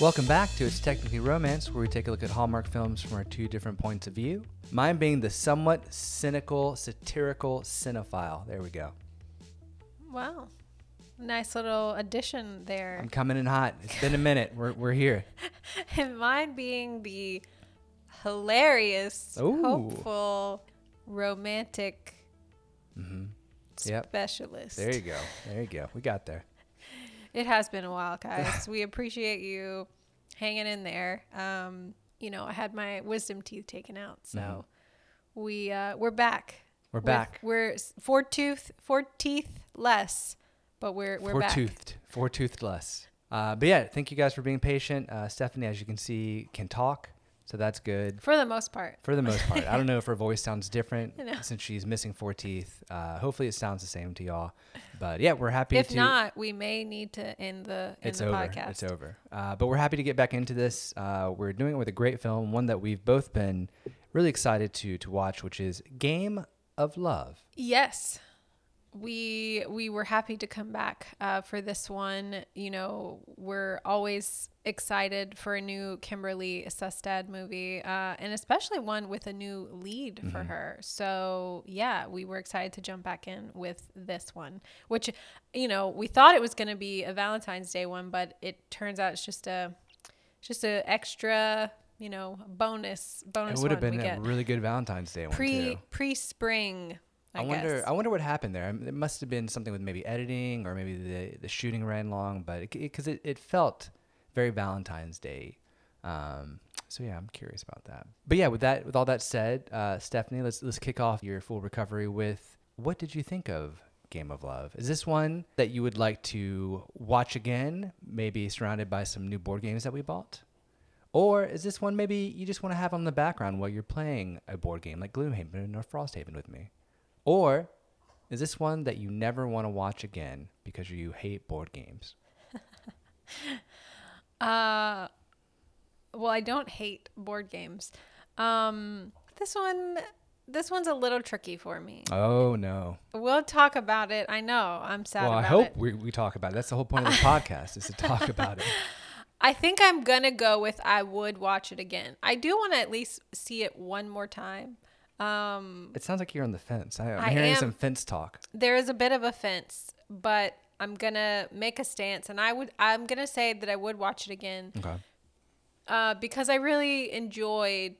Welcome back to It's Technically Romance, where we take a look at Hallmark films from our two different points of view. Mine being the somewhat cynical, satirical cinephile. There we go. Wow. Nice little addition there. I'm coming in hot. It's been a minute. We're, we're here. and mine being the hilarious, Ooh. hopeful, romantic mm-hmm. Yep. specialist. There you go. There you go. We got there. It has been a while, guys. we appreciate you hanging in there. Um, you know, I had my wisdom teeth taken out, so we uh, we're back. Mm-hmm. We're With- back. We're four tooth, four teeth less, but we're we're four back. toothed. Four toothed less. Uh, but yeah, thank you guys for being patient. Uh, Stephanie, as you can see, can talk. So that's good. for the most part. For the most part, I don't know if her voice sounds different I know. since she's missing four teeth. Uh, hopefully, it sounds the same to y'all. But yeah, we're happy If to. not, we may need to end the end it's the over. podcast. It's over. Uh, but we're happy to get back into this. Uh, we're doing it with a great film, one that we've both been really excited to to watch, which is Game of Love. Yes. We we were happy to come back uh, for this one. You know, we're always excited for a new Kimberley Sustad movie, uh, and especially one with a new lead for her. So yeah, we were excited to jump back in with this one, which you know we thought it was going to be a Valentine's Day one, but it turns out it's just a just a extra you know bonus bonus. it would have been a get. really good Valentine's Day one pre too. pre spring. I, I wonder. I wonder what happened there. It must have been something with maybe editing, or maybe the the shooting ran long. But because it, it, felt very Valentine's Day. Um, so yeah, I'm curious about that. But yeah, with that, with all that said, uh, Stephanie, let's let's kick off your full recovery with what did you think of Game of Love? Is this one that you would like to watch again? Maybe surrounded by some new board games that we bought. Or is this one maybe you just want to have on the background while you're playing a board game like Gloomhaven or Frosthaven with me? Or is this one that you never want to watch again because you hate board games? Uh, well, I don't hate board games. Um, this one, this one's a little tricky for me. Oh no. We'll talk about it. I know I'm sad well, I hope it. we, we talk about it. That's the whole point of the podcast is to talk about it. I think I'm gonna go with I would watch it again. I do want to at least see it one more time. Um, It sounds like you're on the fence. I, I'm I hearing am- some fence talk. there is a bit of a fence, but I'm gonna make a stance, and I would. I'm gonna say that I would watch it again. Okay. uh, because I really enjoyed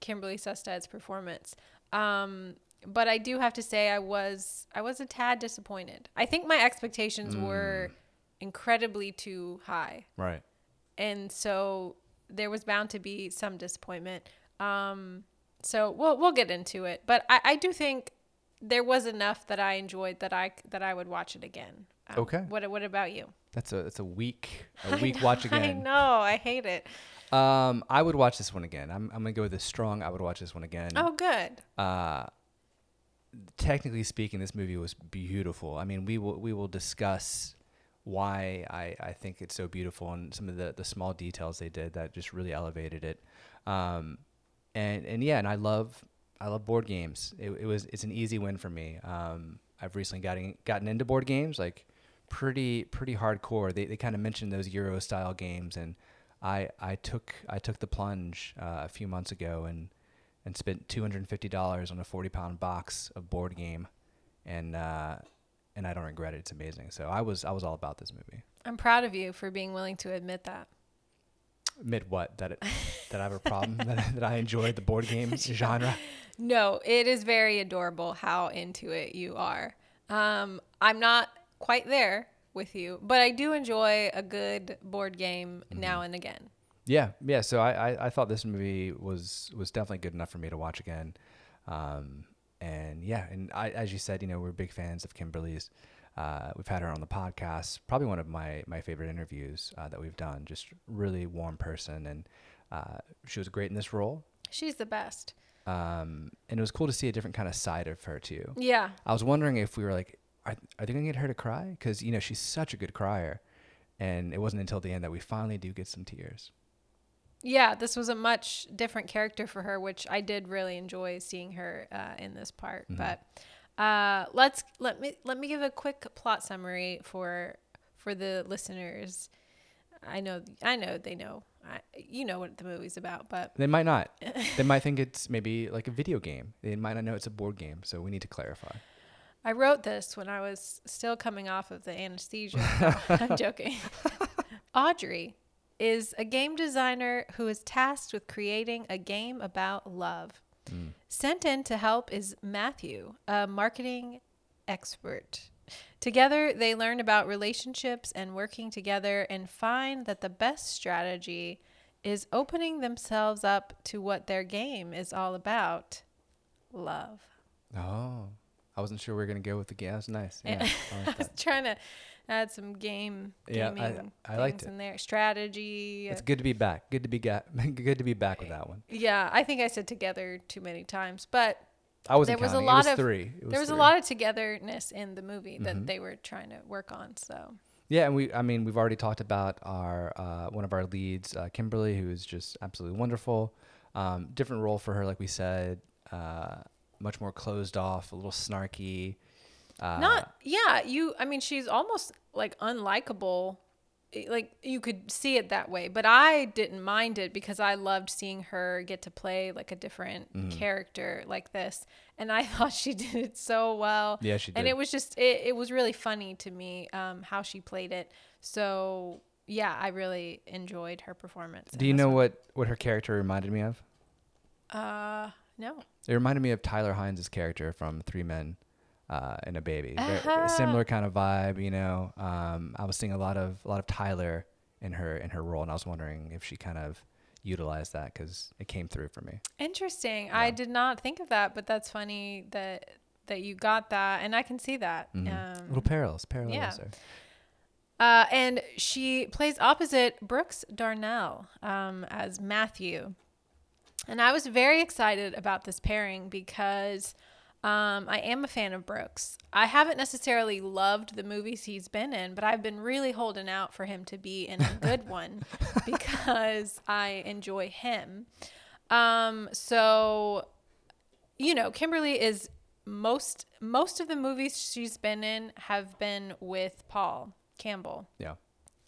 Kimberley Sustad's performance. Um, but I do have to say I was I was a tad disappointed. I think my expectations were incredibly too high, Right. and so there was bound to be some disappointment. Um, so we'll we'll get into it, but I, I do think there was enough that I enjoyed that I that I would watch it again. Um, Okay. What what about you? That's a that's a week a week watch again. I know I hate it. Um, I would watch this one again. I'm I'm gonna go with a strong. I would watch this one again. Oh, good. uh, technically speaking, this movie was beautiful. I mean, we will we will discuss why I, I think it's so beautiful and some of the, the small details they did that just really elevated it. Um, and and yeah, and I love I love board games. It, it was it's an easy win for me. Um, I've recently gotten gotten into board games like pretty pretty hardcore. They they kind of mentioned those Euro style games and. I, I took I took the plunge uh, a few months ago and and spent two hundred and fifty dollars on a forty pound box of board game, and uh, and I don't regret it. It's amazing. So I was I was all about this movie. I'm proud of you for being willing to admit that. Admit what that it, that I have a problem that, that I enjoy the board game genre. No, it is very adorable how into it you are. Um, I'm not quite there with you, but I do enjoy a good board game now and again. Yeah, yeah. So I, I, I thought this movie was was definitely good enough for me to watch again. Um, and yeah, and I, as you said, you know, we're big fans of Kimberley's. Uh, we've had her on the podcast. Probably one of my my favorite interviews uh, that we've done. Just really warm person, and uh, she was great in this role. She's the best. Um, and it was cool to see a different kind of side of her too. Yeah. I was wondering if we were like, are, are they gonna get her to cry? Because you know she's such a good crier, and it wasn't until the end that we finally do get some tears. Yeah, this was a much different character for her, which I did really enjoy seeing her uh, in this part. But uh, let's let me let me give a quick plot summary for for the listeners. I know, I know they know. I, you know what the movie's about, but They might not. they might think it's maybe like a video game. They might not know it's a board game. So we need to clarify. I wrote this when I was still coming off of the anesthesia. I'm joking. Audrey is a game designer who is tasked with creating a game about love. Sent in to help is Matthew, a marketing expert. Together, they learn about relationships and working together and find that the best strategy is opening themselves up to what their game is all about love. Oh, I wasn't sure we were gonna go with the game. That's nice. Yeah. Yeah, I I was trying to add some game Yeah, I- gaming I liked things it. in there. Strategy. It's good to be back. Good to be ga- good to be back with that one. yeah, I think I said together too many times, but I wasn't there was a lot was of three. There was a lot of togetherness in the movie that Mhm. they were trying to work on. So Yeah, and we I mean we've already talked about our uh, one of our leads, uh, Kimberley, who is just absolutely wonderful. Um, different role for her, like we said, uh, much more closed off, a little snarky. Uh, not yeah, you I mean she's almost like unlikable. Like you could see it that way, but I didn't mind it because I loved seeing her get to play like a different Mm-hmm. character like this, and I thought she did it so well. Yeah, she did. and it was just it, it was really funny to me um, how she played it. So yeah, I really enjoyed her performance. Do you know one. what what her character reminded me of? Uh, no. It reminded me of Tyler Hynes' character from Three Men uh, and a Baby. Uh-huh. Similar kind of vibe, you know. Um, I was seeing a lot of a lot of Tyler in her in her role, and I was wondering if she kind of utilized that because it came through for me. Interesting. I did not think of that, but that's funny that that you got that, and I can see that. Mhm. Um, Little parallels, parallels yeah. there. Uh, and she plays opposite Brooks Darnell um, as Matthew. And I was very excited about this pairing because um, I am a fan of Brooks. I haven't necessarily loved the movies he's been in, but I've been really holding out for him to be in a good one because I enjoy him. Um, so, you know, Kimberley is most most of the movies she's been in have been with Paul Campbell Yeah.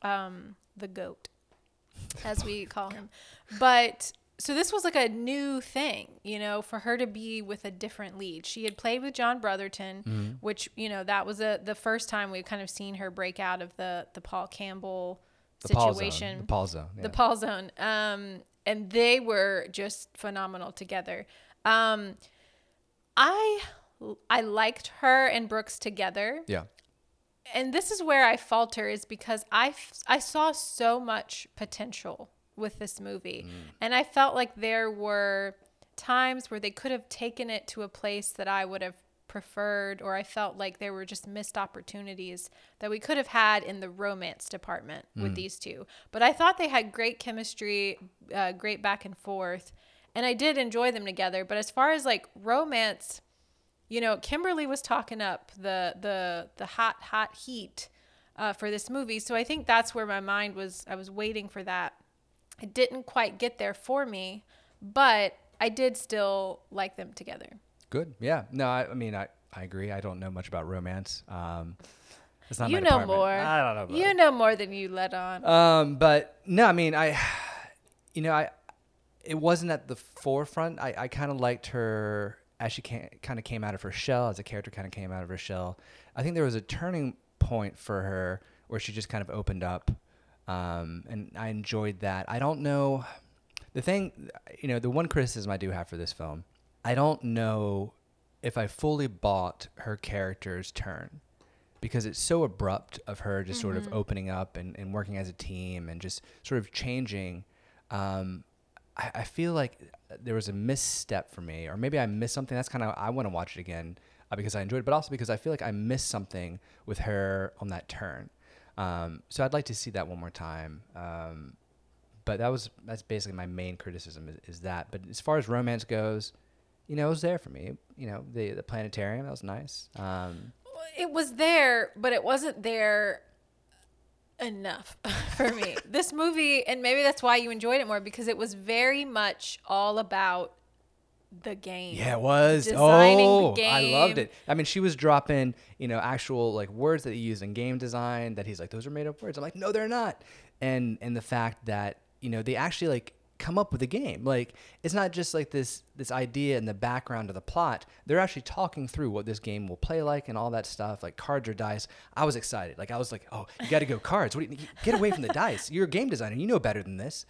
um, the goat, as we call him. But so this was like a new thing, you know, for her to be with a different lead. She had played with John Brotherton, Mm-hmm. which you know that was a the first time we kind of seen her break out of the the Paul Campbell The Paul situation zone. The Paul zone. Yeah. the Paul Zone. Um, and they were just phenomenal together. Um, I I liked her and Brooks together, yeah. and this is where I falter is because I f- I saw so much potential with this movie, and I felt like there were times where they could have taken it to a place that I would have preferred or I felt like there were just missed opportunities that we could have had in the romance department with these two. But I thought they had great chemistry, uh, great back and forth, and I did enjoy them together. But as far as like romance, you know, Kimberley was talking up the the the hot hot heat uh, for this movie, so I think that's where my mind was. I was waiting for that. It didn't quite get there for me, but I did still like them together. Good. Yeah. No, I, I mean, I, I agree. I don't know much about romance. Um, it's not you my know department. more. I don't know. About You it. know more than you let on. Um, but no, I mean, I, you know, I, it wasn't at the forefront. I, I kind of liked her as she kind of came out of her shell, as a character kind of came out of her shell. I think there was a turning point for her where she just kind of opened up, um, and I enjoyed that. I don't know, the thing, you know, the one criticism I do have for this film, I don't know if I fully bought her character's turn because it's so abrupt of her just sort of opening up and, and working as a team and just sort of changing. Um, I, I feel like there was a misstep for me, or maybe I missed something. That's kind of I want to watch it again uh, because I enjoyed it, but also because I feel like I missed something with her on that turn. Um, so I'd like to see that one more time. Um, but that was that's basically my main criticism is, is that. But as far as romance goes, you know, it was there for me. You know, the the planetarium that was nice. Um, it was there, but it wasn't there enough for me. this movie, and maybe that's why you enjoyed it more because it was very much all about the game. Yeah, it was. Designing oh, I loved it. I mean, she was dropping, you know, actual like words that he used in game design that he's like, those are made up words. I'm like, no, they're not. And and the fact that you know they actually like come up with a game. Like it's not just like this this idea in the background of the plot. They're actually talking through what this game will play like and all that stuff, like cards or dice. I was excited. Like I was like, oh, you got to go cards. What do you, get away from the dice? You're a game designer. You know better than this.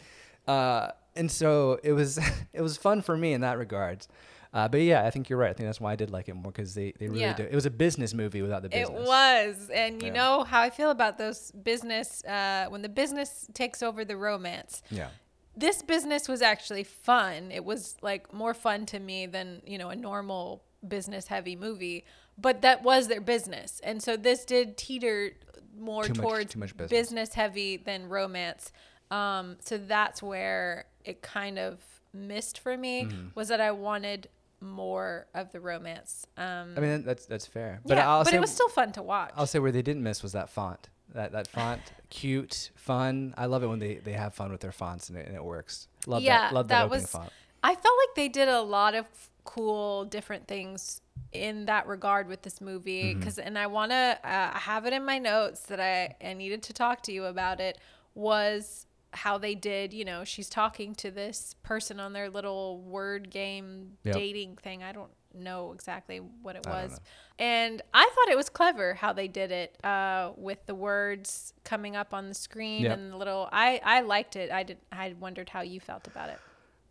Uh, and so it was it was fun for me in that regards. Uh, but yeah, I think you're right. I think that's why I did like it more because they, they really Yeah. do. It was a business movie without the business. It was, and you Yeah. know how I feel about those business uh, when the business takes over the romance. Yeah. This business was actually fun. It was like more fun to me than you know a normal business heavy movie, but that was their business, and so this did teeter more Too much- towards too much business. business heavy than romance. Um, so that's where it kind of missed for me Mm-hmm. was that I wanted more of the romance. Um, I mean that's that's fair. But yeah, I'll but it was still fun to watch. I'll say where they didn't miss was that font. That that font, cute, fun. I love it when they, they have fun with their fonts and it, and it works. Love yeah, that. Love that, that opening was. font. I felt like they did a lot of cool, different things in that regard with this movie. Mm-hmm. Because, and I want to uh, have it in my notes that I, I needed to talk to you about it. Was how they did. You know, she's talking to this person on their little word game Yep. dating thing. I don't know exactly what it I was. And I thought it was clever how they did it uh, with the words coming up on the screen Yep. and the little. I I liked it. I did. I wondered how you felt about it.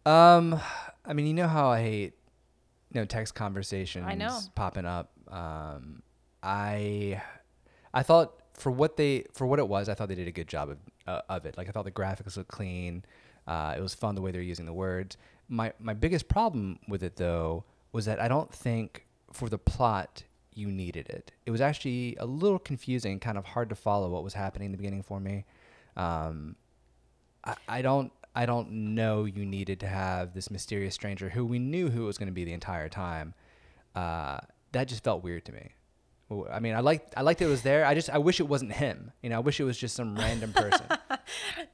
Um, I mean, you know how I hate, you know, text conversations know. popping up. Um, I, I thought for what they for what it was, I thought they did a good job of uh, of it. Like I thought the graphics looked clean. Uh, it was fun the way they're using the words. My my biggest problem with it though was that I don't think for the plot you needed it. It was actually a little confusing, kind of hard to follow what was happening in the beginning for me. Um, I, I don't I don't know you needed to have this mysterious stranger who we knew who was going to be the entire time. Uh, that just felt weird to me. I mean, I liked I liked it was there. I just I wish it wasn't him. You know, I wish it was just some random person.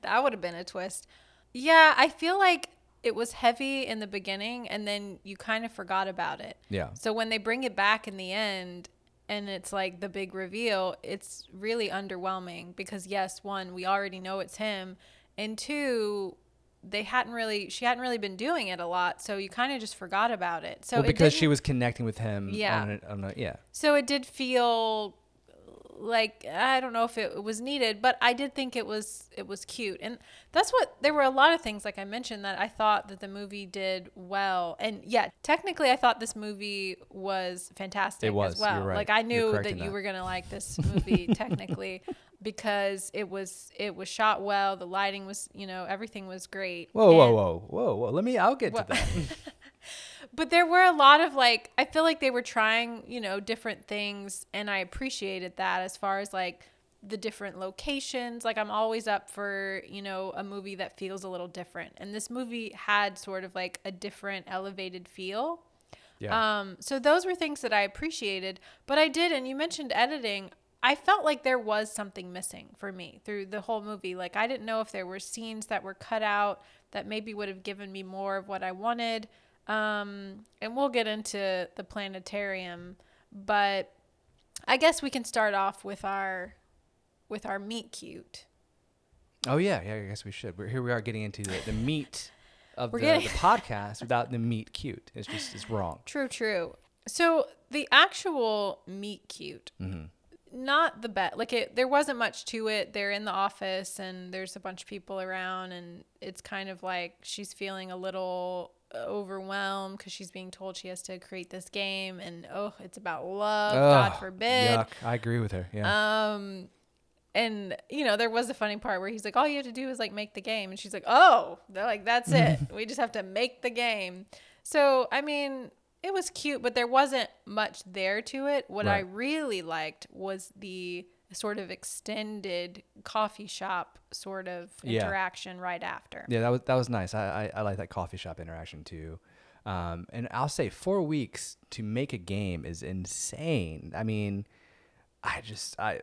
That would have been a twist. Yeah, I feel like it was heavy in the beginning and then you kind of forgot about it. Yeah. So when they bring it back in the end and it's like the big reveal, it's really underwhelming because yes, one, we already know it's him, and two, they hadn't really she hadn't really been doing it a lot, so you kind of just forgot about it. So well, it because she was connecting with him. Yeah. On a, on a, yeah. so it did feel uh, like I don't know if it was needed, but I did think it was it was cute. And that's what there were a lot of things like I mentioned that I thought that the movie did well. And yeah, technically I thought this movie was fantastic It was. as well. You're right. Like I knew correct that you were going to like this movie technically because it was it was shot well, the lighting was, you know, everything was great. Whoa, whoa, And- whoa, whoa, whoa. Let me. I'll get to that. but there were a lot of like i feel like they were trying you know different things and i appreciated that as far as like the different locations like i'm always up for you know a movie that feels a little different and this movie had sort of like a different elevated feel yeah. um, so those were things that I appreciated, but I did, and you mentioned editing. I felt like there was something missing for me through the whole movie. Like I didn't know if there were scenes that were cut out that maybe would have given me more of what I wanted. Um, and we'll get into the planetarium, but I guess we can start off with our with our meet cute. oh yeah, yeah. I guess we should. We're here. We are getting into the, the meat of the, getting- the podcast without the meat cute. It's just it's wrong. True, true. So the actual meet cute, not the best. Like it, there wasn't much to it. They're in the office and there's a bunch of people around, and it's kind of like she's feeling a little overwhelmed because she's being told she has to create this game, and oh, it's about love. God forbid. Yuck. I agree with her. Yeah. Um, and you know, there was a funny part where he's like, "All you have to do is like make the game," and she's like, "Oh, they're like, that's it. we just have to make the game." So, I mean, it was cute, but there wasn't much there to it. What I really liked was the sort of extended coffee shop sort of Yeah. interaction right after. Yeah, that was that was nice. I I, I like that coffee shop interaction too. Um, and I'll say four weeks to make a game is insane. I mean, I just I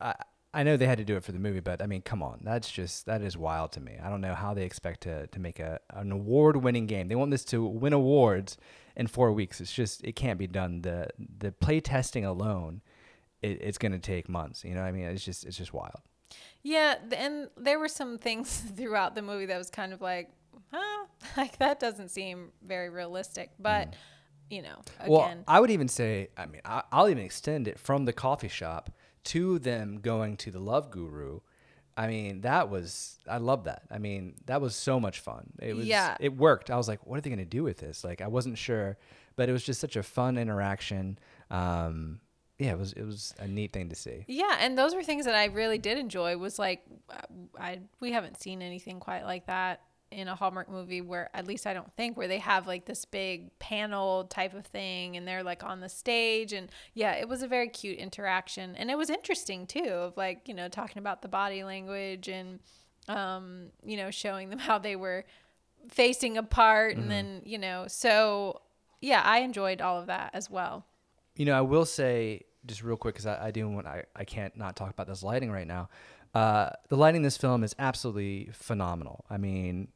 I I know they had to do it for the movie, but I mean, come on, that's just that is wild to me. I don't know how they expect to to make a an award winning game. They want this to win awards in four weeks. It's just it can't be done. The the play testing alone, it, it's going to take months. You know, what I mean, it's just it's just wild. Yeah, and there were some things throughout the movie that was kind of like, huh, like that doesn't seem very realistic. But mm. you know, again, Well, I would even say, I mean, I, I'll even extend it from the coffee shop to them going to the Love Guru. I mean, that was I love that. I mean, that was so much fun. It was Yeah. it worked. I was like, what are they going to do with this? Like I wasn't sure, but it was just such a fun interaction. Um yeah, it was it was a neat thing to see. yeah, and those were things that I really did enjoy. Was like, uh, I we haven't seen anything quite like that in a Hallmark movie where at least I don't think where they have like this big panel type of thing and they're like on the stage and yeah, it was a very cute interaction and it was interesting too of like, you know, talking about the body language and um, you know, showing them how they were facing apart and then, you know, so yeah, I enjoyed all of that as well. You know, I will say just real quick because I, I do want I, I can't not talk about this lighting right now. Uh, the lighting in this film is absolutely phenomenal. I mean,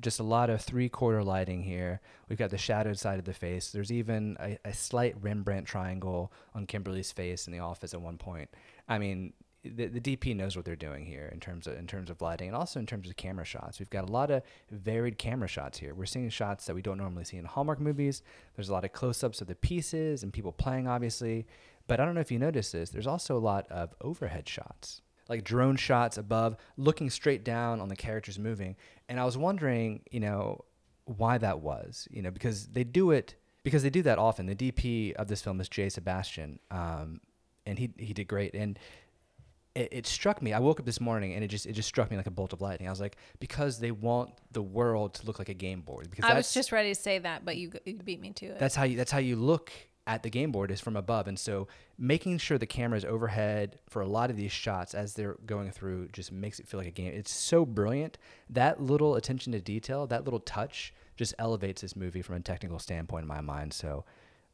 just a lot of three quarter lighting here. We've got the shadowed side of the face. There's even a, a slight Rembrandt triangle on Kimberley's face in the office at one point. I mean, the, the DP knows what they're doing here in terms of in terms of lighting and also in terms of camera shots. We've got a lot of varied camera shots here. We're seeing shots that we don't normally see in Hallmark movies. There's a lot of close-ups of the pieces and people playing, obviously. But I don't know if you noticed this. There's also a lot of overhead shots, like drone shots above, looking straight down on the characters moving. And I was wondering, you know, why that was. You know, because they do it because they do that often. The DP of this film is Jay Sebastian, um, and he he did great. And it, it struck me. I woke up this morning and it just it just struck me like a bolt of lightning. I was like, because they want the world to look like a game board. Because I was just ready to say that, but you, you beat me to it. that's how you that's how you look at the game board is from above. And so making sure the camera is overhead for a lot of these shots as they're going through just makes it feel like a game. It's so brilliant. That little attention to detail, that little touch just elevates this movie from a technical standpoint in my mind. So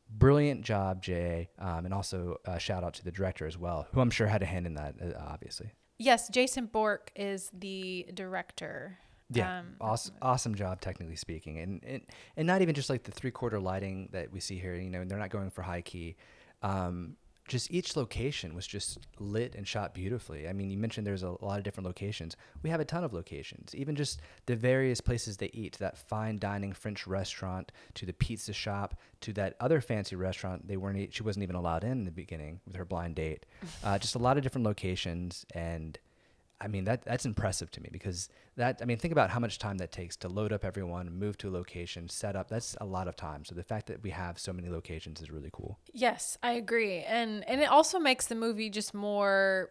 brilliant job, Jay. Um, and also uh, shout out to the director as well, who I'm sure had a hand in that, uh, obviously. Yes, Jason Bourque is the director. Yeah, Um, awesome, awesome job, technically speaking, and, and and not even just like the three quarter lighting that we see here. You know, they're not going for high key. Um, just each location was just lit and shot beautifully. I mean, you mentioned there's a lot of different locations. We have a ton of locations. Even just the various places they eat, that fine dining French restaurant, to the pizza shop, to that other fancy restaurant they weren't. She wasn't even allowed in in the beginning with her blind date. Uh, just a lot of different locations and. I mean that that's impressive to me because that I mean think about how much time that takes to load up everyone, move to a location, set up. That's a lot of time. So the fact that we have so many locations is really cool. Yes, I agree, and and it also makes the movie just more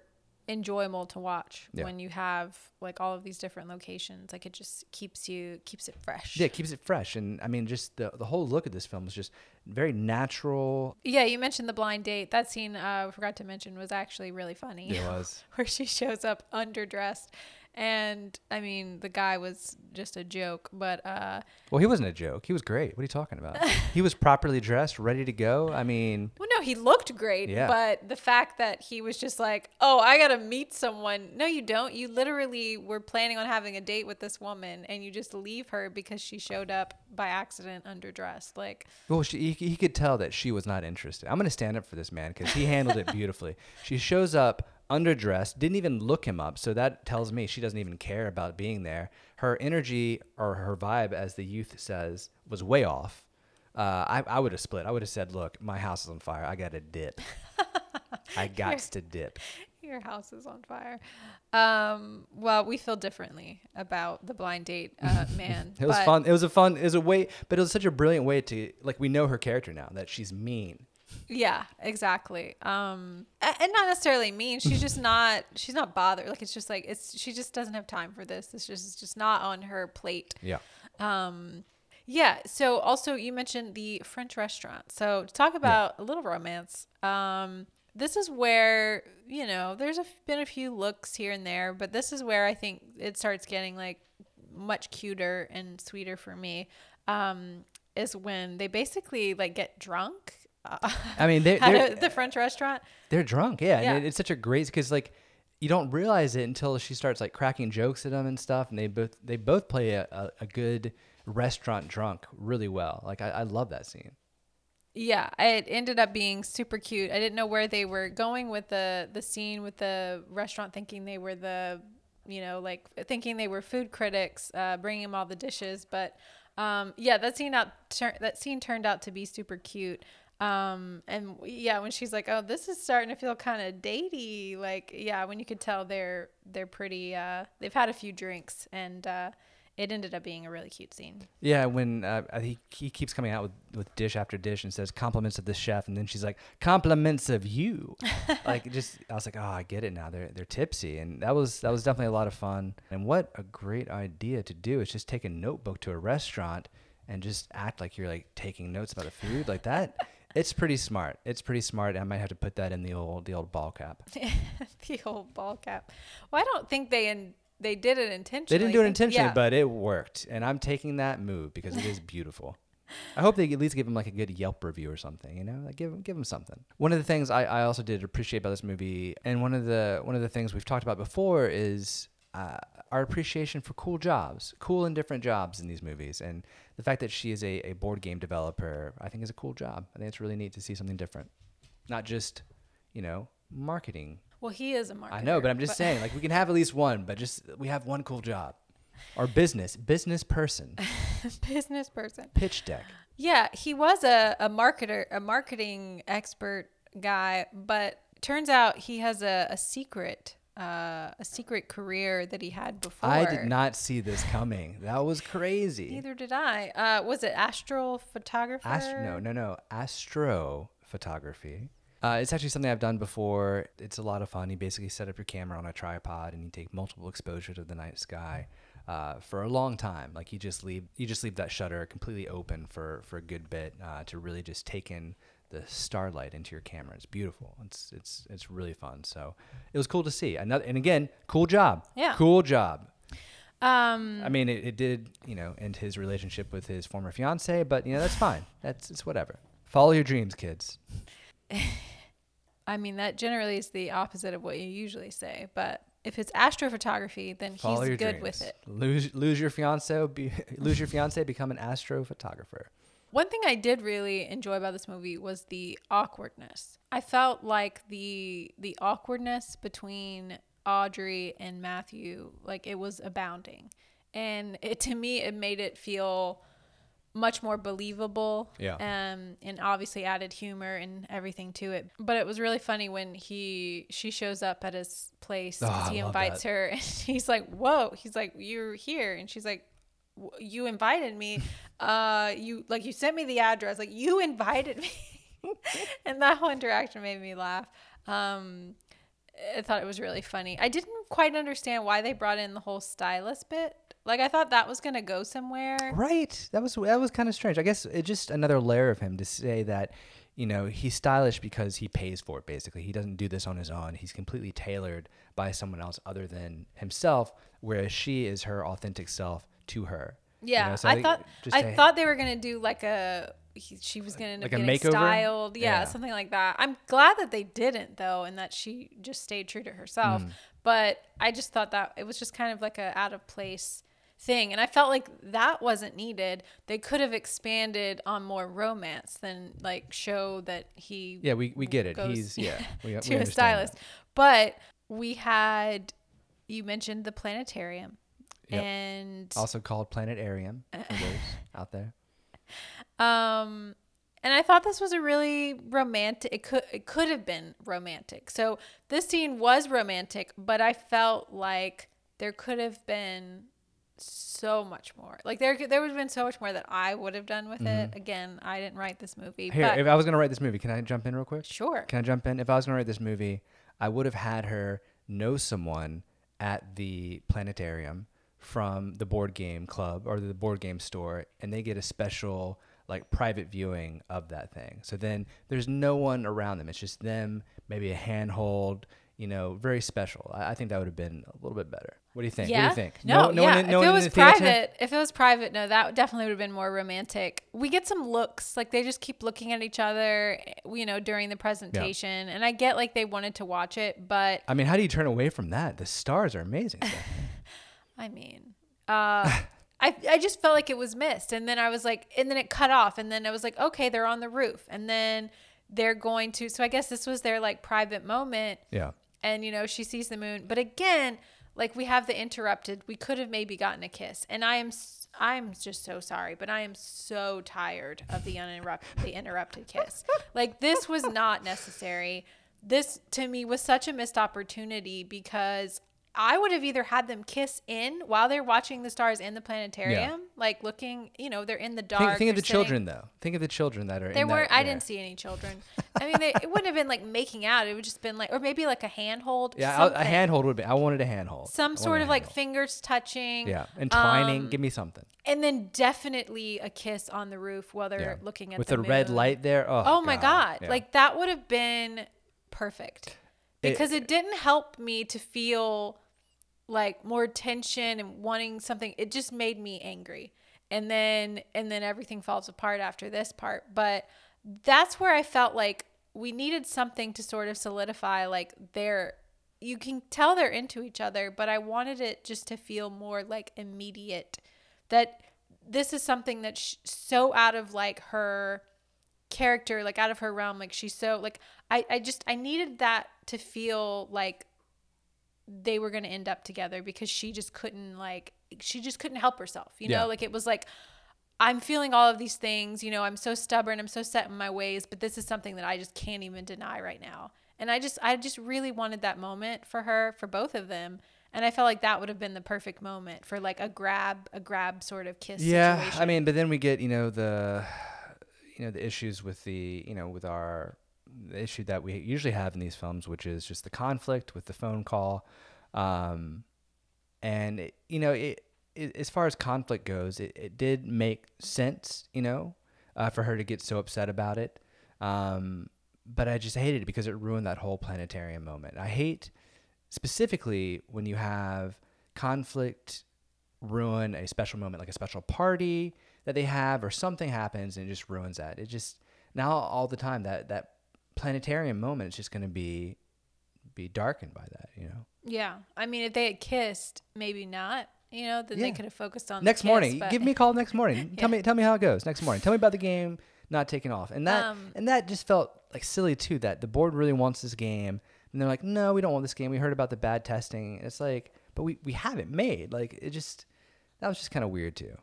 enjoyable to watch Yeah. when you have like all of these different locations. Like it just keeps you keeps it fresh. Yeah, it keeps it fresh, and I mean just the the whole look of this film is just very natural. Yeah, you mentioned the blind date. That scene uh, I forgot to mention was actually really funny. It was. where she shows up underdressed, and I mean the guy was just a joke, but uh, Well, he wasn't a joke. He was great. What are you talking about? he was properly dressed, ready to go. I mean, well, no, he looked great, Yeah. but the fact that he was just like, "Oh, I gotta meet someone." No, you don't. You literally were planning on having a date with this woman, and you just leave her because she showed up by accident underdressed. Like, Well, she, he, he could tell that she was not interested. I'm going to stand up for this man because he handled it beautifully. She shows up underdressed, didn't even look him up. So that tells me she doesn't even care about being there. Her energy or her vibe, as the youth says, was way off. Uh, I, I would have split. I would have said, look, my house is on fire. I got to dip. I got to dip. your house is on fire. Um, well, we feel differently about the blind date uh, man. It was fun. It was a fun, it was a way, but it was such a brilliant way to, like, we know her character now that she's mean. Yeah, exactly. Um, and not necessarily mean. She's just not. She's not bothered. Like it's just like it's. She just doesn't have time for this. It's just it's just not on her plate. Yeah. Um, yeah. So also you mentioned the French restaurant. So to talk about a little romance. Um, this is where you know there's a, been a few looks here and there, but this is where I think it starts getting like much cuter and sweeter for me. Um, is when they basically like get drunk. Uh, I mean, they're, they're, the French restaurant. They're drunk, yeah. Yeah. And it, it's such a great because like you don't realize it until she starts like cracking jokes at them and stuff. And they both they both play a, a, a good restaurant drunk really well. Like I, I love that scene. Yeah, it ended up being super cute. I didn't know where they were going with the the scene with the restaurant, thinking they were the, you know, like thinking they were food critics, uh, bringing them all the dishes. But um, yeah, that scene out tur- that scene turned out to be super cute. Um, and yeah, when she's like, "Oh, this is starting to feel kind of datey," like yeah, when you could tell they're they're pretty. Uh, they've had a few drinks and. Uh, it ended up being a really cute scene. Yeah, when uh, he he keeps coming out with, with dish after dish and says compliments of the chef, and then she's like compliments of you, like just I was like, oh, I get it now. They're they're tipsy, and that was that was definitely a lot of fun. And what a great idea to do is just take a notebook to a restaurant and just act like you're like taking notes about the food like that. It's pretty smart. It's pretty smart. I might have to put that in the old the old ball cap. the old ball cap. Well, I don't think they in they did it intentionally. They didn't do it intentionally, yeah. but it worked, and I'm taking that move because it is beautiful. I hope they at least give him like a good Yelp review or something, you know, like give him give him something. One of the things I, I also did appreciate about this movie, and one of the one of the things we've talked about before is uh, our appreciation for cool jobs, cool and different jobs in these movies, and the fact that she is a, a board game developer, I think is a cool job. I think it's really neat to see something different, not just you know marketing well, he is a marketer. I know, but I'm just saying, like, we can have at least one, but just we have one cool job. Or business, business person, business person. pitch deck. Yeah, he was a, a marketer, a marketing expert guy, but turns out he has a, a secret, uh, a secret career that he had before. I did not see this coming. That was crazy. Neither did I. Uh, was it astral photographer? Astro, no, no, no. Astro photography. Uh, it's actually something I've done before. It's a lot of fun. You basically set up your camera on a tripod and you take multiple exposures of the night sky uh, for a long time. Like you just leave you just leave that shutter completely open for for a good bit uh, to really just take in the starlight into your camera. It's beautiful. It's it's it's really fun. So it was cool to see. Another and again, cool job. Yeah. Cool job. Um, I mean, it, it did, you know, end his relationship with his former fiance, but you know that's fine. That's it's whatever. Follow your dreams, kids. I mean, that generally is the opposite of what you usually say, but if it's astrophotography, then Follow he's good dreams. with it. Lose lose your fiance, be, lose your fiance, become an astrophotographer. One thing I did really enjoy about this movie was the awkwardness. I felt like the the awkwardness between Audrey and Matthew, like it was abounding. And it to me it made it feel much more believable. Yeah. Um and obviously added humor and everything to it. But it was really funny when he she shows up at his place Oh, he invites that. her and he's like, "Whoa." He's like, "You're here." And she's like, "W- you invited me uh you like you sent me the address like you invited me and that whole interaction made me laugh um i thought it was really funny i didn't quite understand why they brought in the whole stylist bit like i thought that was gonna go somewhere Right. That was that was kind of strange. I guess it just another layer of him to say that, you know, he's stylish because he pays for it. Basically, he doesn't do this on his own. He's completely tailored by someone else other than himself. Whereas she is her authentic self to her. you yeah know? So i think thought i to- thought they were gonna do like a he, she was gonna end Like up a getting makeover? styled yeah, Yeah. something like that i'm glad that they didn't though and that she just stayed true to herself Mm. but i just thought that it was just kind of like a out of place thing and i felt like that wasn't needed they could have expanded on more romance than like show that he Yeah, we, we get it. He's yeah. We, we to a understand that. stylist but we had you mentioned the planetarium Yep. and Also called Planetarium for those out there. Um, and I thought this was a really romantic. It could it could have been romantic. So this scene was romantic, but I felt like there could have been so much more. Like there there would have been so much more that I would have done with it. Again, I didn't write this movie, Mm-hmm. Here, if I was gonna write this movie, can I jump in real quick? sure. Can I jump in? If I was going to write this movie, I would have had her know someone at the planetarium from the board game club or the board game store, and they get a special like private viewing of that thing. So then there's no one around them. It's just them, maybe a handhold, you know, very special. I, I think that would have been a little bit better. What do you think? Yeah. What do you think? No, no yeah. one in- no if it was the theater? private, if it was private, no, that definitely would have been more romantic. We get some looks, like they just keep looking at each other, you know, during the presentation. And I get like they wanted to watch it, but I mean, how do you turn away from that? The stars are amazing. I mean, uh, I I just felt like it was missed, and then I was like, and then it cut off, and then I was like, okay, they're on the roof, and then they're going to. So I guess this was their like private moment, yeah. and you know she sees the moon, but again, like we have the interrupted. We could have maybe gotten a kiss, and I am. I'm just so sorry, but I am so tired of the uninterrupted the interrupted kiss. Like this was not necessary. This to me was such a missed opportunity because I would have either had them kiss in while they're watching the stars in the planetarium, like looking, you know, they're in the dark. Think, think of the sitting- children though. Think of the children that are. There in were that, I didn't see any children. I mean, they, it wouldn't have been like making out. It would just been like, or maybe like a handhold. Yeah, I- a something. handhold would be. I wanted a handhold. Some sort of like fingers touching. Yeah, and twining. um, Give me something. And then definitely a kiss on the roof while they're Yeah. looking at with the, the, red light there. Oh, Oh my god! Yeah. Like that would have been perfect because it, didn't help me to feel like more tension and wanting something. It just made me angry, and then and then everything falls apart after this part. But that's where I felt like we needed something to sort of solidify like they're you can tell they're into each other, but I wanted it just to feel more like immediate that this is something that's so out of like her character like out of her realm like she's so like i i just i needed that to feel like they were going to end up together because she just couldn't like she just couldn't help herself you Yeah. know like it was like i'm feeling all of these things you know i'm so stubborn i'm so set in my ways but this is something that i just can't even deny right now and i just i just really wanted that moment for her for both of them and i felt like that would have been the perfect moment for like a grab a grab sort of kiss Yeah, situation. I mean, but then we get you know the, you know the issues with the you know with our issue that we usually have in these films, which is just the conflict with the phone call, um, and it, you know it, it as far as conflict goes, it, it did make sense, you know, uh, for her to get so upset about it, um, but I just hated it because it ruined that whole planetarium moment. I hate specifically when you have conflict ruin a special moment, like a special party that they have, or something happens and it just ruins that. It just now all the time that that planetarium moment is just going to be be darkened by that. You know. Yeah, I mean, if they had kissed, maybe not. You know, then Yeah. they could have focused on the next kiss, morning, give me a call next morning. Tell me tell me how it goes next morning. Tell me about the game not taking off, and that Um, and that just felt like silly too. That the board really wants this game, and they're like, no, we don't want this game. We heard about the bad testing. It's like, but we we have it made. Like it just that was just kind of weird too.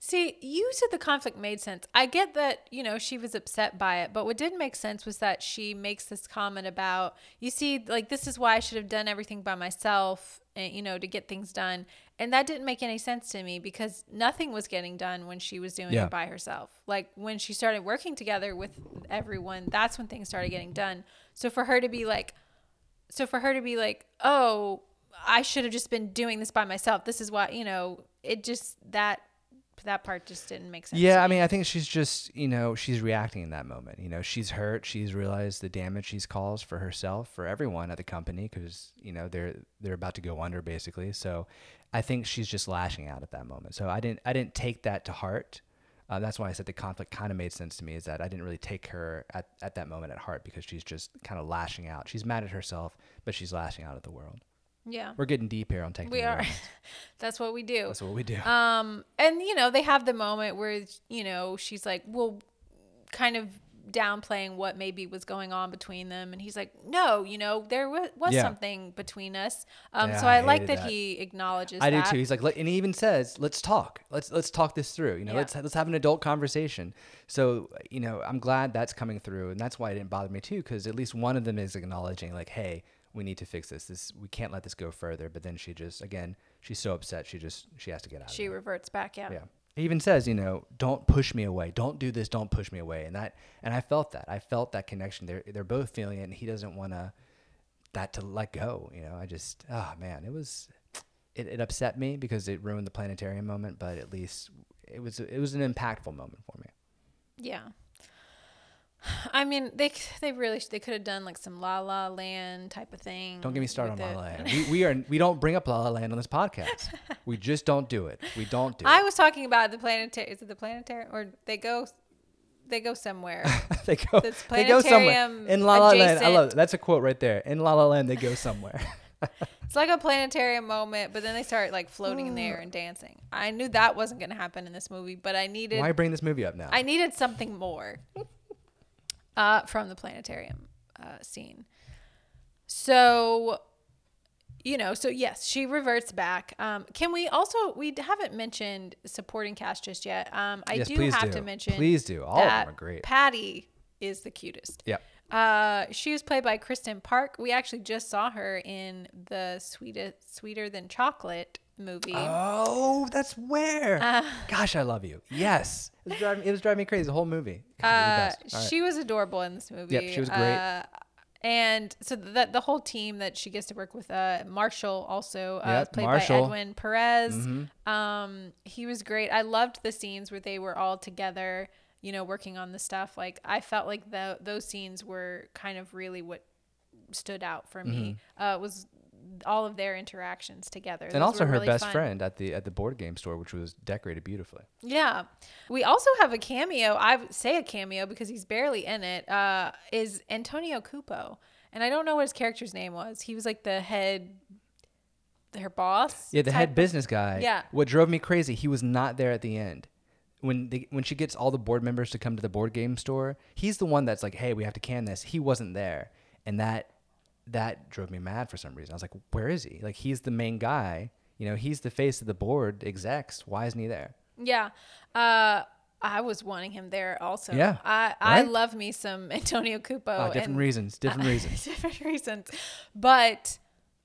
See, you said the conflict made sense. I get that, you know, she was upset by it, but what didn't make sense was that she makes this comment about, you see, like, this is why I should have done everything by myself, and, you know, to get things done. And that didn't make any sense to me because nothing was getting done when she was doing Yeah. it by herself. Like, when she started working together with everyone, that's when things started getting done. So for her to be like, so for her to be like, oh, I should have just been doing this by myself. This is why, you know, it just, that, that part just didn't make sense. Yeah, I mean, I think she's just, you know, she's reacting in that moment. You know, she's hurt. She's realized the damage she's caused for herself, for everyone at the company, because you know they're they're about to go under basically. So, I think she's just lashing out at that moment. So I didn't I didn't take that to heart. Uh, that's why I said the conflict kind of made sense to me. Is that I didn't really take her at, at that moment at heart because she's just kind of lashing out. She's mad at herself, but she's lashing out at the world. Yeah, We're getting deep here on taking. we are. That's what we do. That's what we do. Um, and you know, they have the moment where you know she's like, well, kind of downplaying what maybe was going on between them, and he's like, no, you know, there was, was Yeah. something between us. Um, Yeah, so I I, like that, that. he acknowledges. I do too. He's like, and he even says, "Let's talk. Let's let's talk this through. You know, Yeah. let's let's have an adult conversation." So, you know, I'm glad that's coming through, and that's why it didn't bother me too, because at least one of them is acknowledging, like, "Hey, we need to fix this. This we can't let this go further." But then she just, again, she's so upset, she just she has to get out. She reverts back. Yeah. yeah. He even says, you know, don't push me away. Don't do this. Don't push me away. And that, and I felt that. I felt that connection. They're they're both feeling it, and he doesn't want to that to let go. You know, I just, oh man, it was, it, it upset me because it ruined the planetarium moment. But at least it was it was an impactful moment for me. Yeah. I mean, they they really they could have done like some La La Land type of thing. Don't get me started on La La. Land. We, we are we don't bring up La La Land on this podcast. we just don't do it. We don't do I it. was talking about the planetarium. Is it the planetarium or they go? They go somewhere. they go they go somewhere in La La Land. I love it. That's a quote right there. In La La Land, they go somewhere. it's like a planetarium moment, but then they start like floating in the air and dancing. I knew that wasn't going to happen in this movie, but I needed Why bring this movie up now? I needed something more uh, from the planetarium uh, scene. So, you know, so yes, she reverts back. Um, can we also? We haven't mentioned supporting cast just yet. Um, I Yes, do have do. to mention. Please do. All of them are great. Patty is the cutest. Yep. Uh, she was played by Kristen Park. We actually just saw her in the sweetest, sweeter than chocolate movie. Oh, that's where. Uh, Gosh, I love you. Yes, it was driving, it was driving me crazy the whole movie. God, Uh, the best. All right. she was adorable in this movie. Yep, she was great. Uh, and so the the whole team that she gets to work with, uh, Marshall also uh, Yep, played Marshall. by Edwin Perez. Mhm. Um, he was great. I loved the scenes where they were all together, you know, working on the stuff. Like I felt like the, those scenes were kind of really what stood out for me. Uh, was all of their interactions together, and Those also her really best fun. friend at the at the board game store, which was decorated beautifully. Yeah. We also have a cameo. I say a cameo because he's barely in it. Uh, is Antonio Cupo. And I don't know what his character's name was. He was like the head, her boss. Yeah, the head business guy. Yeah. What drove me crazy, he was not there at the end. When they, when she gets all the board members to come to the board game store, he's the one that's like, "Hey, we have to can this." He wasn't there, and that that drove me mad for some reason. I was like, "Where is he? Like, he's the main guy. You know, he's the face of the board execs. Why isn't he there?" Yeah. Uh, I was wanting him there also. Yeah, I, I right? love me some Antonio Cupo. Ah, different and- reasons. Different reasons. different reasons. But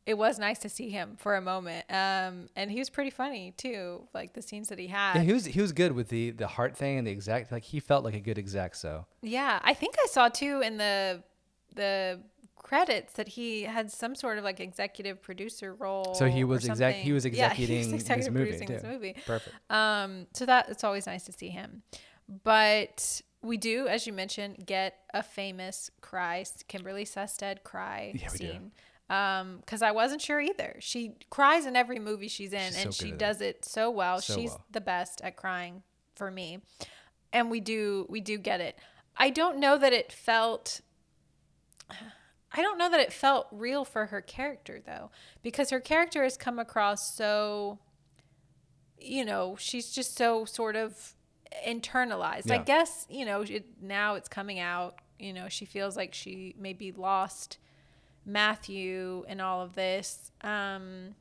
it was nice to see him for a moment. Um, and he was pretty funny too, like the scenes that he had. Yeah, he was he was good with the the heart thing and the exec. Like, he felt like a good exec. So Yeah, I think I saw too in the the credits that he had some sort of like executive producer role. so he was exec. He was something. Yeah, he executing his movie producing too. this movie. Perfect. Um, so that it's always nice to see him. But we do, as you mentioned, get a famous cry, Kimberley Sustad cry Yeah, scene. Um, because I wasn't sure either. She cries in every movie she's in, She's and so she at it. does it so well. So she's well. the best at crying for me. And we do we do get it. I don't know that it felt I don't know that it felt real for her character though, because her character has come across so you know, she's just so sort of internalized. I guess, you know, it, now it's coming out, you know, she feels like she maybe lost Matthew and all of this. Um,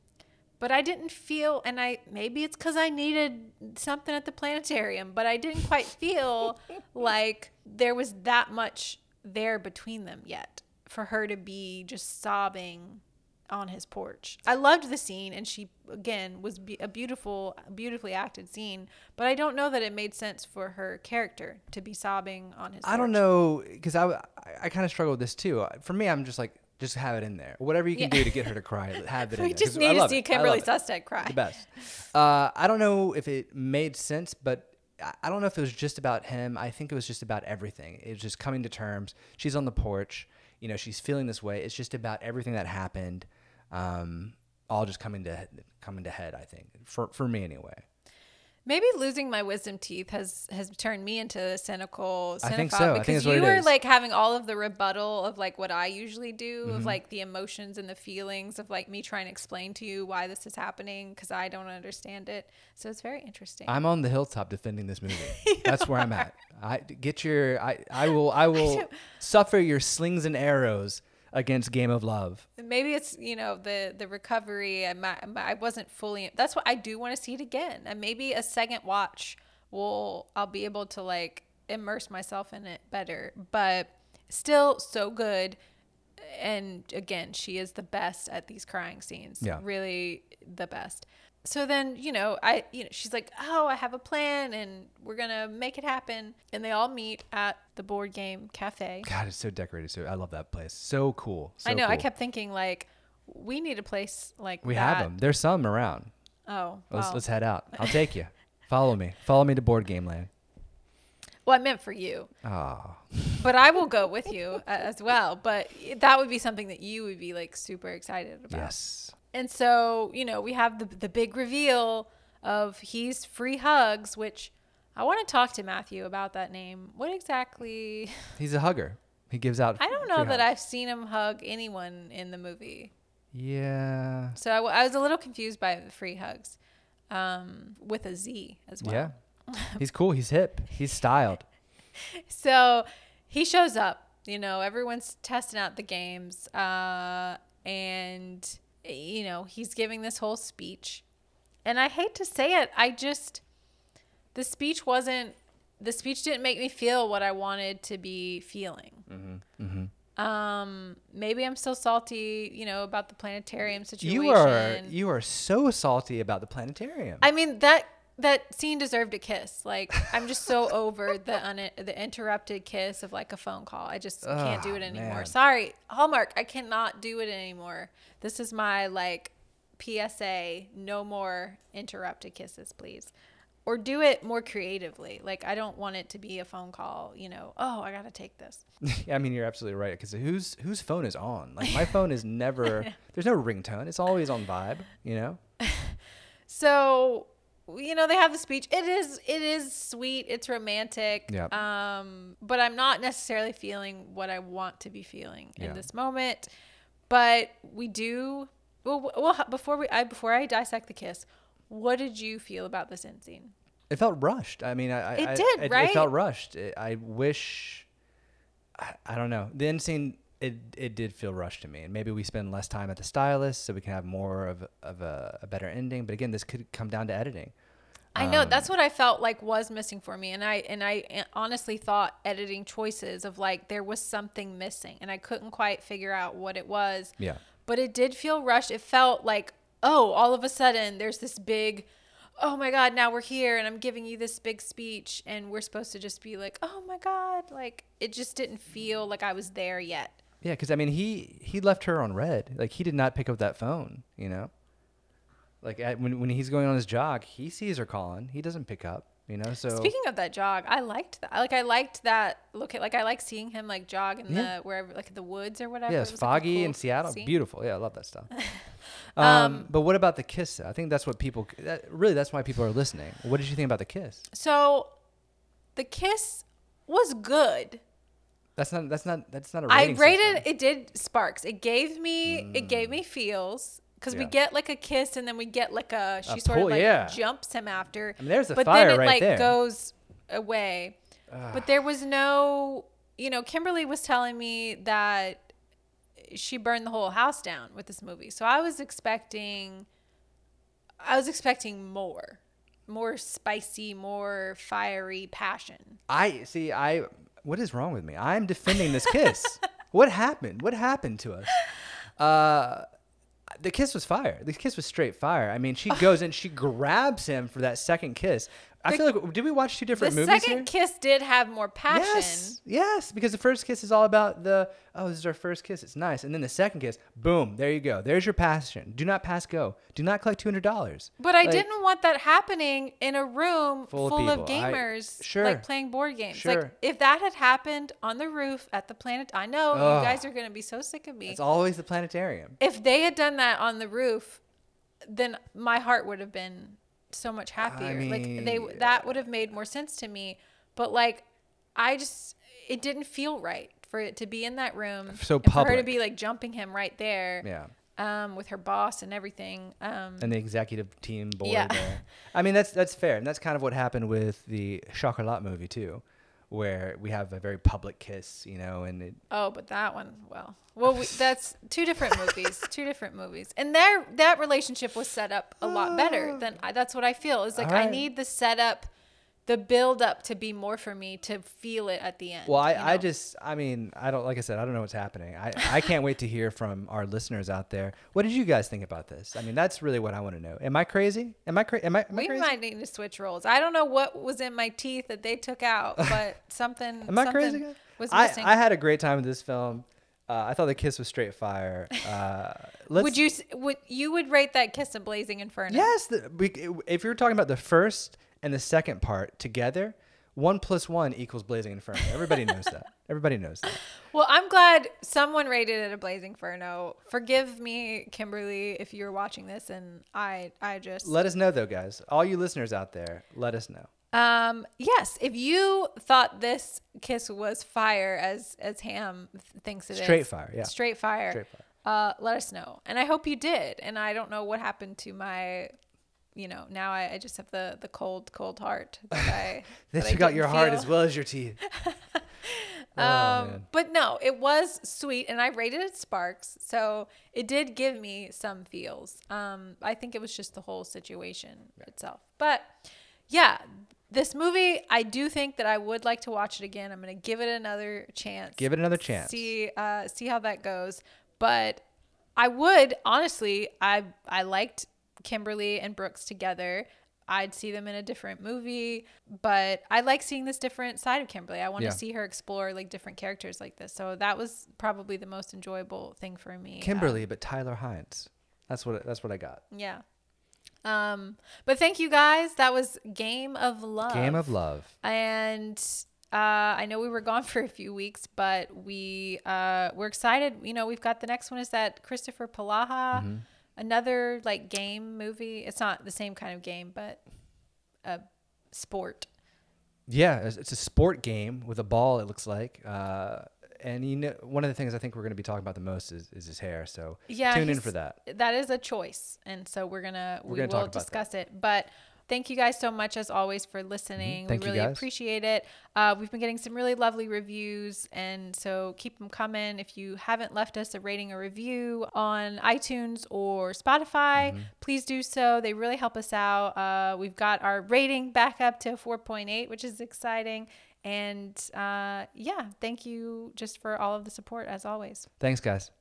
but I didn't feel, and I maybe it's because I needed something at the planetarium, but I didn't quite feel like there was that much there between them yet for her to be just sobbing on his porch. I loved the scene, and she again was be- a beautiful, beautifully acted scene. But I don't know that it made sense for her character to be sobbing on his. I don't know because I, I, I kind of struggle with this too. For me, I'm just like, just have it in there. Whatever you can Yeah. do to get her to cry, have it in We there. just need to see it. Kimberley love cry. The best. Uh, I don't know if it made sense, but I don't know if it was just about him. I think it was just about everything. It was just coming to terms. She's on the porch. You know, she's feeling this way. It's just about everything that happened. Um, all just coming to coming to head. I think for for me anyway. Maybe losing my wisdom teeth has has turned me into a cynical I think so. I think because that's what you it were is. like having all of the rebuttal of like what I usually do Mm-hmm. of like the emotions and the feelings of like me trying to explain to you why this is happening because I don't understand it. So it's very interesting. I'm on the hilltop defending this movie. That's where I'm at. I get your. I I will I will suffer your slings and arrows against Game of Love. Maybe it's you know the the recovery. I I wasn't fully. That's what I do want to see it again, and maybe a second watch will I'll be able to like immerse myself in it better. But still, so good. And again, she is the best at these crying scenes. Yeah. really the best. So then, you know, I, you know, she's like, "Oh, I have a plan, and we're gonna make it happen." And they all meet at the board game cafe. God, it's so decorated. So I love that place. So cool. So I know. I kept thinking like, we need a place like We that. have them. There's some around. Oh, Let's well. let's head out. I'll take you. Follow me. Follow me to board game land. Well, I meant for you, Oh, but I will go with you uh, as well. But that would be something that you would be like super excited about. yes. And so, you know, we have the the big reveal of he's free hugs, which I want to talk to Matthew about that name. What exactly? He's a hugger. He gives out. I don't know that hugs. I've seen him hug anyone in the movie. Yeah. So I, w- I was a little confused by the free hugs um, with a Z as well. Yeah. He's cool. He's hip. He's styled. So he shows up. You know, everyone's testing out the games, uh, and you know he's giving this whole speech. And I hate to say it, I just the speech wasn't the speech didn't make me feel what I wanted to be feeling. Um, maybe I'm still salty, you know, about the planetarium situation. You are you are so salty about the planetarium. I mean that that scene deserved a kiss. Like I'm just so over the un- the interrupted kiss of like a phone call. I just can't do Oh, it anymore. man. Sorry, Hallmark, I cannot do it anymore. This is my like PSA. No more interrupted kisses, please. Or do it more creatively. Like I don't want it to be a phone call. You know, oh, I gotta take this. Yeah, I mean, you're absolutely right. Because whose whose phone is on? Like my phone is never. There's no ringtone. It's always on vibe. You know. So, you know, they have the speech. It is it is sweet. It's romantic. Yeah. Um, but I'm not necessarily feeling what I want to be feeling Yeah. in this moment. But we do. Well, well, before we I before I dissect the kiss, what did you feel about this end scene? It felt rushed. I mean, I, I It I- did, it, right? It felt rushed. It, I wish. I, I don't know. The end scene. It, it did feel rushed to me, and maybe we spend less time at the stylist so we can have more of of a, a better ending. But again, this could come down to editing. I know Um, that's what I felt like was missing for me, and I and I eh, honestly thought editing choices of like there was something missing, and I couldn't quite figure out what it was. Yeah. but it did feel rushed. It felt like oh, all of a sudden there's this big, oh my god, now we're here, and I'm giving you this big speech, and we're supposed to just be like, oh my god, like it just didn't feel like I was there yet. Yeah, because I mean, he he left her on red. Like he did not pick up that phone. You know. Like at, when when he's going on his jog, he sees her calling. He doesn't pick up. You know. So Speaking of that jog, I liked that. Like I liked that look at like I like seeing him like jog in Yeah. the wherever like the woods or whatever. yeah, It it's was, like, a foggy cool in Seattle. scene. Beautiful. Yeah, I love that stuff. um, but what about the kiss? though? I think that's what people. That, really, that's why people are listening. What did you think about the kiss? So, the kiss was good. That's not. That's not. That's not a I rated system. it did sparks. It gave me it gave me mm. feels because we get like a kiss and then we get like a she A sort pull, of like yeah. jumps him after. I mean, there's the but fire then it right like there. goes away. But there was no, you know, Kimberley was telling me that she burned the whole house down with this movie. So I was expecting I was expecting more. More spicy, more fiery passion. I see. I. What is wrong with me? I'm defending this kiss. what happened? What happened to us? Uh, the kiss was fire. The kiss was straight fire. I mean, she goes and she grabs him for that second kiss. I The- feel like did we watch two The different movies second here? kiss did have more passion. Yes, yes, because the first kiss is all about the oh, this is our first kiss. It's nice, and then the second kiss, boom, there you go. There's your passion. Do not pass go. Do not collect two hundred dollars. But I didn't want that happening in a room Full full, of of, people. I- gamers, sure. like playing board games. Sure. Like if that had happened on the roof at the planet, I know Ugh. you guys are gonna be so sick of me. It's always the planetarium. If they had done that on the roof, then my heart would have been so much happier. like they mean, that would have made more sense to me. But like, I just it didn't feel right for it to be in that room. So and for her to be like jumping him right there. Yeah. Um, with her boss and everything. Um, and the executive team board Yeah. there. I mean, that's that's fair, and that's kind of what happened with the Chocolat movie too, where we have a very public kiss, you know, and it, Oh, but that one, well, well, we, that's two different movies, two different movies, and their that relationship was set up a lot better ah. than I, that's what I feel. Is like I need the setup, the build up to be more for me to feel it at the end. well, I, you I just, I mean, I don't, like I said, I don't know what's happening. I, I can't wait to hear from our listeners out there. What did you guys think about this? I mean, that's really what I want to know. Am I crazy? Am I crazy? Am I, am I we crazy? might need to switch roles. I don't know what was in my teeth that they took out, but something. Am I something crazy? Was I, missing. I had a great time with this film. Uh, I thought the kiss was straight fire. Uh, let's, would you would you would rate that kiss a blazing inferno? Yes, the, we, if you're talking about the first and the second part together, one plus one equals Blazing Inferno. Everybody knows that. Everybody knows that. Well, I'm glad someone rated it a Blazing Inferno. Forgive me, Kimberley, if you're watching this, and I, I just Let us know though, guys. All you listeners out there, let us know. Um, yes, if you thought this kiss was fire as as Ham th- thinks it is, Straight fire, yeah. straight fire, Straight fire. Uh, let us know, and I hope you did. And I don't know what happened to my, you know, now I, I just have the the cold cold heart that I That that I you got didn't your heart as well as your teeth. oh, Um, man. but no, it was sweet, and I rated it Sparks, so it did give me some feels. Um, I think it was just the whole situation itself. But yeah, this movie, I do think that I would like to watch it again. I'm gonna give it another chance. Give it another chance. See, uh, see how that goes. But I would honestly, I I liked Kimberley and Brooks together. I'd see them in a different movie, but I like seeing this different side of Kimberley. I want Yeah. to see her explore like different characters like this. So that was probably the most enjoyable thing for me. Um, Kimberley, but Tyler Hynes. That's what that's what I got. yeah. Um, but thank you guys. That was Game of Love. Game of Love. and uh, I know we were gone for a few weeks, but we uh, we're excited. You know, we've got the next one is that Kristoffer Polaha, Mm-hmm. Another like game movie. It's not the same kind of game, but a sport. Yeah, it's, it's a sport game with a ball. It looks like. Uh, and you know, one of the things I think we're going to be talking about the most is, is his hair. So Yeah, tune in for that. That is a choice, and so we're gonna We're we gonna talk will about that. discuss it. But thank you guys so much as always for listening. Mm-hmm. Thank we really appreciate it. Uh, we've been getting some really lovely reviews, and so keep them coming. If you haven't left us a rating or review on iTunes or Spotify, Mm-hmm. please do so. They really help us out. Uh, we've got our rating back up to 4.8, which is exciting. And uh, yeah, thank you just for all of the support as always. Thanks, guys.